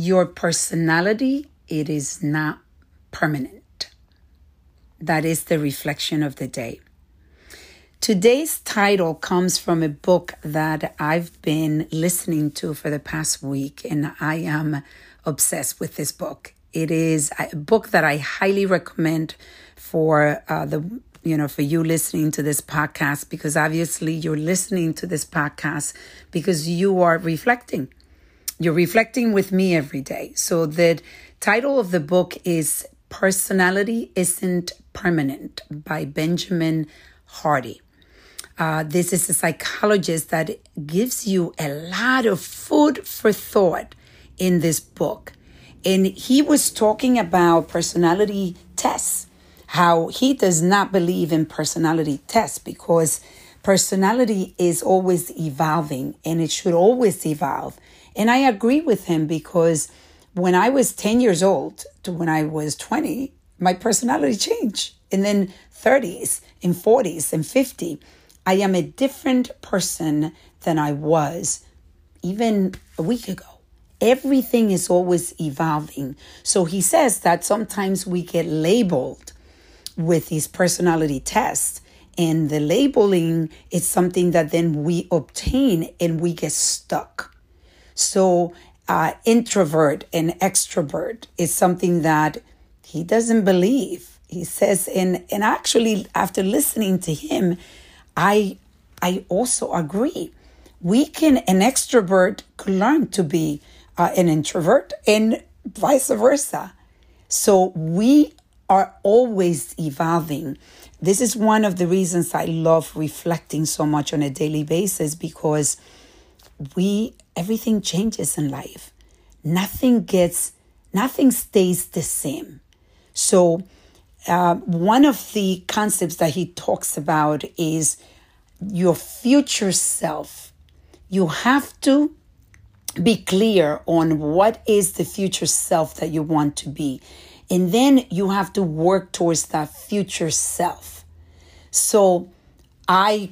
your personality, it is not permanent. That is the reflection of the day. Today's title comes from a book that I've been listening to for the past week, and I am obsessed with this book. It is a book that I highly recommend for uh, the you know for you listening to this podcast because obviously you're listening to this podcast because you are reflecting. You're reflecting with me every day. So the title of the book is Personality Isn't Permanent by Benjamin Hardy. Uh, this is a psychologist that gives you a lot of food for thought in this book. And he was talking about personality tests, how he does not believe in personality tests because personality is always evolving and it should always evolve. And I agree with him because when I was 10 years old to when I was 20, my personality changed. And then 30s and 40s and 50, I am a different person than I was even a week ago. Everything is always evolving. So he says that sometimes we get labeled with these personality tests. And the labeling is something that then we obtain and we get stuck. So, uh, introvert and extrovert is something that he doesn't believe. He says, and, and actually, after listening to him, I, I also agree. We can, an extrovert could learn to be uh, an introvert and vice versa. So we are always evolving. This is one of the reasons I love reflecting so much on a daily basis because we everything changes in life. Nothing gets nothing stays the same. So uh, one of the concepts that he talks about is your future self. You have to be clear on what is the future self that you want to be. And then you have to work towards that future self. So I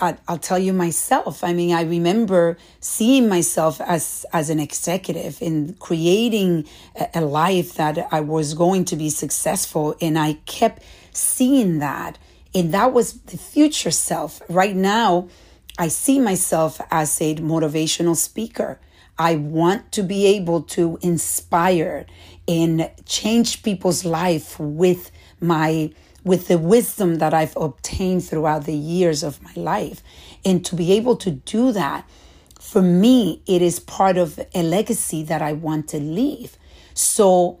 I'll tell you myself. I mean, I remember seeing myself as as an executive in creating a, life that I was going to be successful, and I kept seeing that, and that was the future self. Right now, I see myself as a motivational speaker. I want to be able to inspire and change people's life with my with the wisdom that I've obtained throughout the years of my life. And to be able to do that, for me, it is part of a legacy that I want to leave. So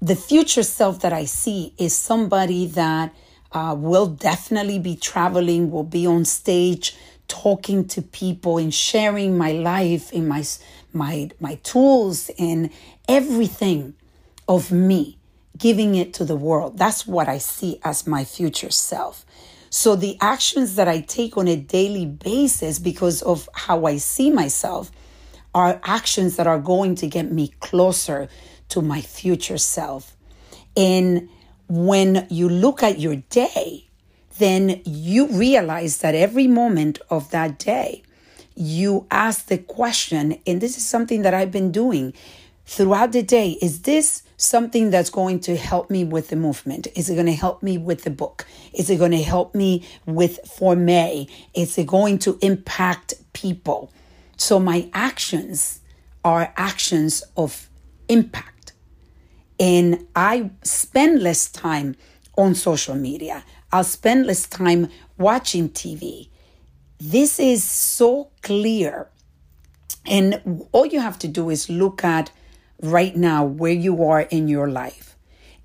the future self that I see is somebody that uh, will definitely be traveling, will be on stage, talking to people and sharing my life and my my my tools and everything of me giving it to the world. That's what i see as my future self. So the actions that i take on a daily basis because of how i see myself are actions that are going to get me closer to my future self. And when you look at your day then you realize that every moment of that day, you ask the question, and this is something that I've been doing throughout the day is this something that's going to help me with the movement? Is it going to help me with the book? Is it going to help me with for May? Is it going to impact people? So my actions are actions of impact. And I spend less time on social media. I'll spend less time watching TV. This is so clear. And all you have to do is look at right now where you are in your life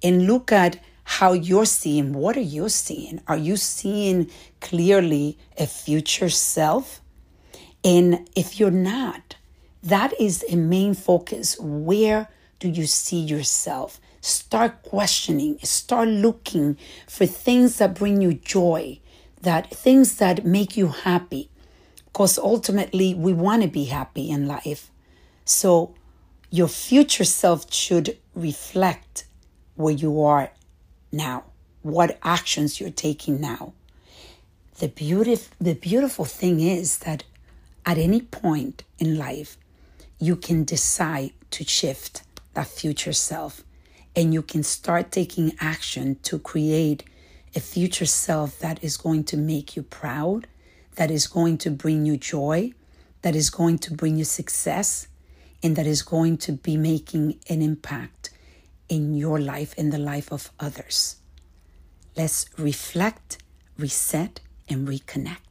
and look at how you're seeing. What are you seeing? Are you seeing clearly a future self? And if you're not, that is a main focus. Where do you see yourself? Start questioning, start looking for things that bring you joy, that things that make you happy. Because ultimately, we want to be happy in life. So, your future self should reflect where you are now, what actions you're taking now. The, beautif- the beautiful thing is that at any point in life, you can decide to shift that future self and you can start taking action to create a future self that is going to make you proud, that is going to bring you joy, that is going to bring you success, and that is going to be making an impact in your life, in the life of others. Let's reflect, reset, and reconnect.